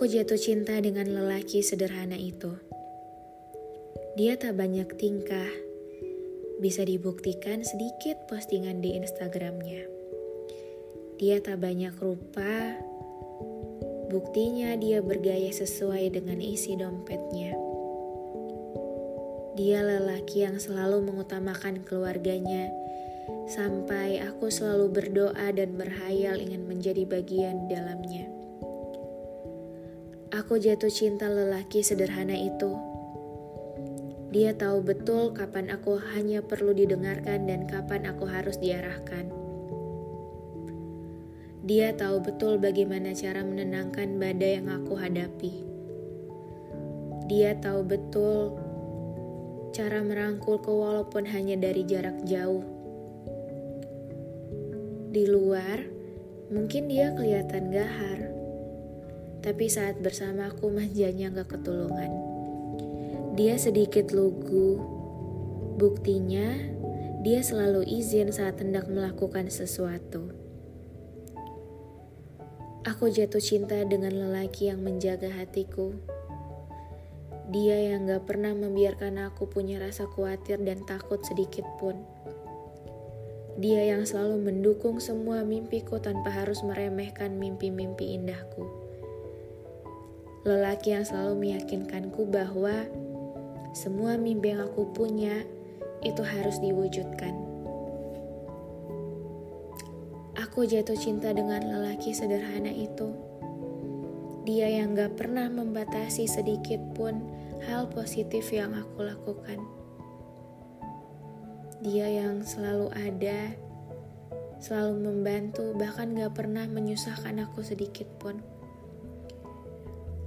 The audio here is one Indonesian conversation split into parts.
Aku jatuh cinta dengan lelaki sederhana itu. Dia tak banyak tingkah, bisa dibuktikan sedikit postingan di Instagramnya. Dia tak banyak rupa, buktinya dia bergaya sesuai dengan isi dompetnya. Dia lelaki yang selalu mengutamakan keluarganya, sampai aku selalu berdoa dan berhayal ingin menjadi bagian dalamnya. Aku jatuh cinta lelaki sederhana itu. Dia tahu betul kapan aku hanya perlu didengarkan dan kapan aku harus diarahkan. Dia tahu betul bagaimana cara menenangkan badai yang aku hadapi. Dia tahu betul cara merangkulku walaupun hanya dari jarak jauh. Di luar, mungkin dia kelihatan gahar tapi saat bersama aku manjanya gak ketulungan. Dia sedikit lugu, buktinya dia selalu izin saat hendak melakukan sesuatu. Aku jatuh cinta dengan lelaki yang menjaga hatiku. Dia yang gak pernah membiarkan aku punya rasa khawatir dan takut sedikit pun. Dia yang selalu mendukung semua mimpiku tanpa harus meremehkan mimpi-mimpi indahku lelaki yang selalu meyakinkanku bahwa semua mimpi yang aku punya itu harus diwujudkan. Aku jatuh cinta dengan lelaki sederhana itu. Dia yang gak pernah membatasi sedikit pun hal positif yang aku lakukan. Dia yang selalu ada, selalu membantu, bahkan gak pernah menyusahkan aku sedikit pun.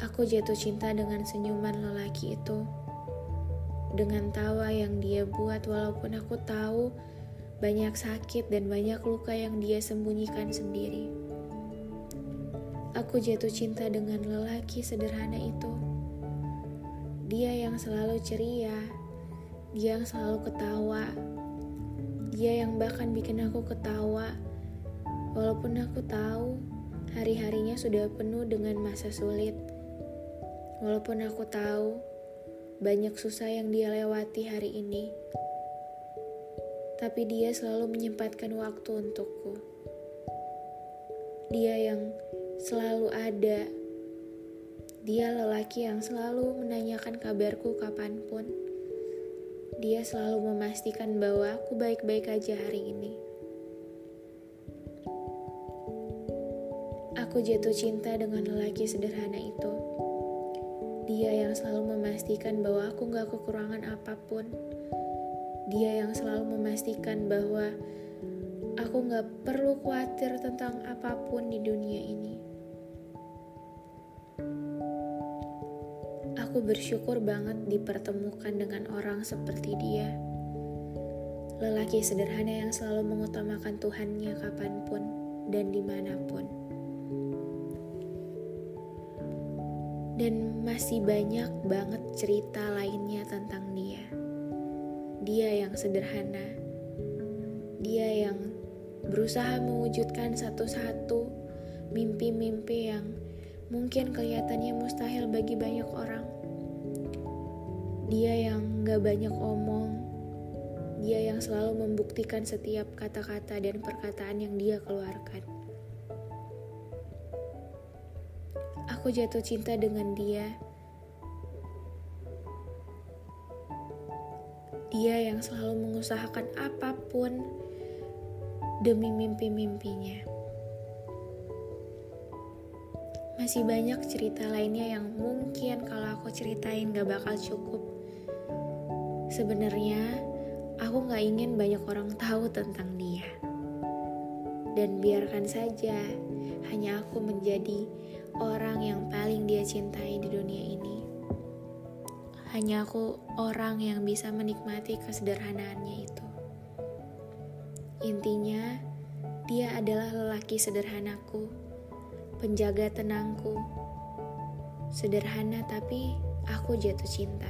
Aku jatuh cinta dengan senyuman lelaki itu. Dengan tawa yang dia buat walaupun aku tahu banyak sakit dan banyak luka yang dia sembunyikan sendiri. Aku jatuh cinta dengan lelaki sederhana itu. Dia yang selalu ceria, dia yang selalu ketawa, dia yang bahkan bikin aku ketawa, walaupun aku tahu hari-harinya sudah penuh dengan masa sulit. Walaupun aku tahu banyak susah yang dia lewati hari ini, tapi dia selalu menyempatkan waktu untukku. Dia yang selalu ada, dia lelaki yang selalu menanyakan kabarku kapan pun. Dia selalu memastikan bahwa aku baik-baik aja hari ini. Aku jatuh cinta dengan lelaki sederhana itu. Dia yang selalu memastikan bahwa aku gak kekurangan apa pun. Dia yang selalu memastikan bahwa aku gak perlu khawatir tentang apa pun di dunia ini. Aku bersyukur banget dipertemukan dengan orang seperti dia. Lelaki sederhana yang selalu mengutamakan Tuhannya kapan pun dan di mana pun. Dan masih banyak banget cerita lainnya tentang dia. Dia yang sederhana. Dia yang berusaha mewujudkan satu-satu mimpi-mimpi yang mungkin kelihatannya mustahil bagi banyak orang. Dia yang gak banyak omong, dia yang selalu membuktikan setiap kata-kata dan perkataan yang dia keluarkan. Aku jatuh cinta dengan dia. Dia yang selalu mengusahakan apa pun demi mimpi-mimpinya. Masih banyak cerita lainnya yang mungkin kalau aku ceritain gak bakal cukup. Sebenarnya, aku gak ingin banyak orang tahu tentang dia. Dan biarkan saja, hanya aku menjadi orang yang paling dia cintai di dunia ini. Hanya aku orang yang bisa menikmati kesederhanaannya itu. Intinya, dia adalah lelaki sederhanaku, penjaga tenangku. Sederhana tapi aku jatuh cinta.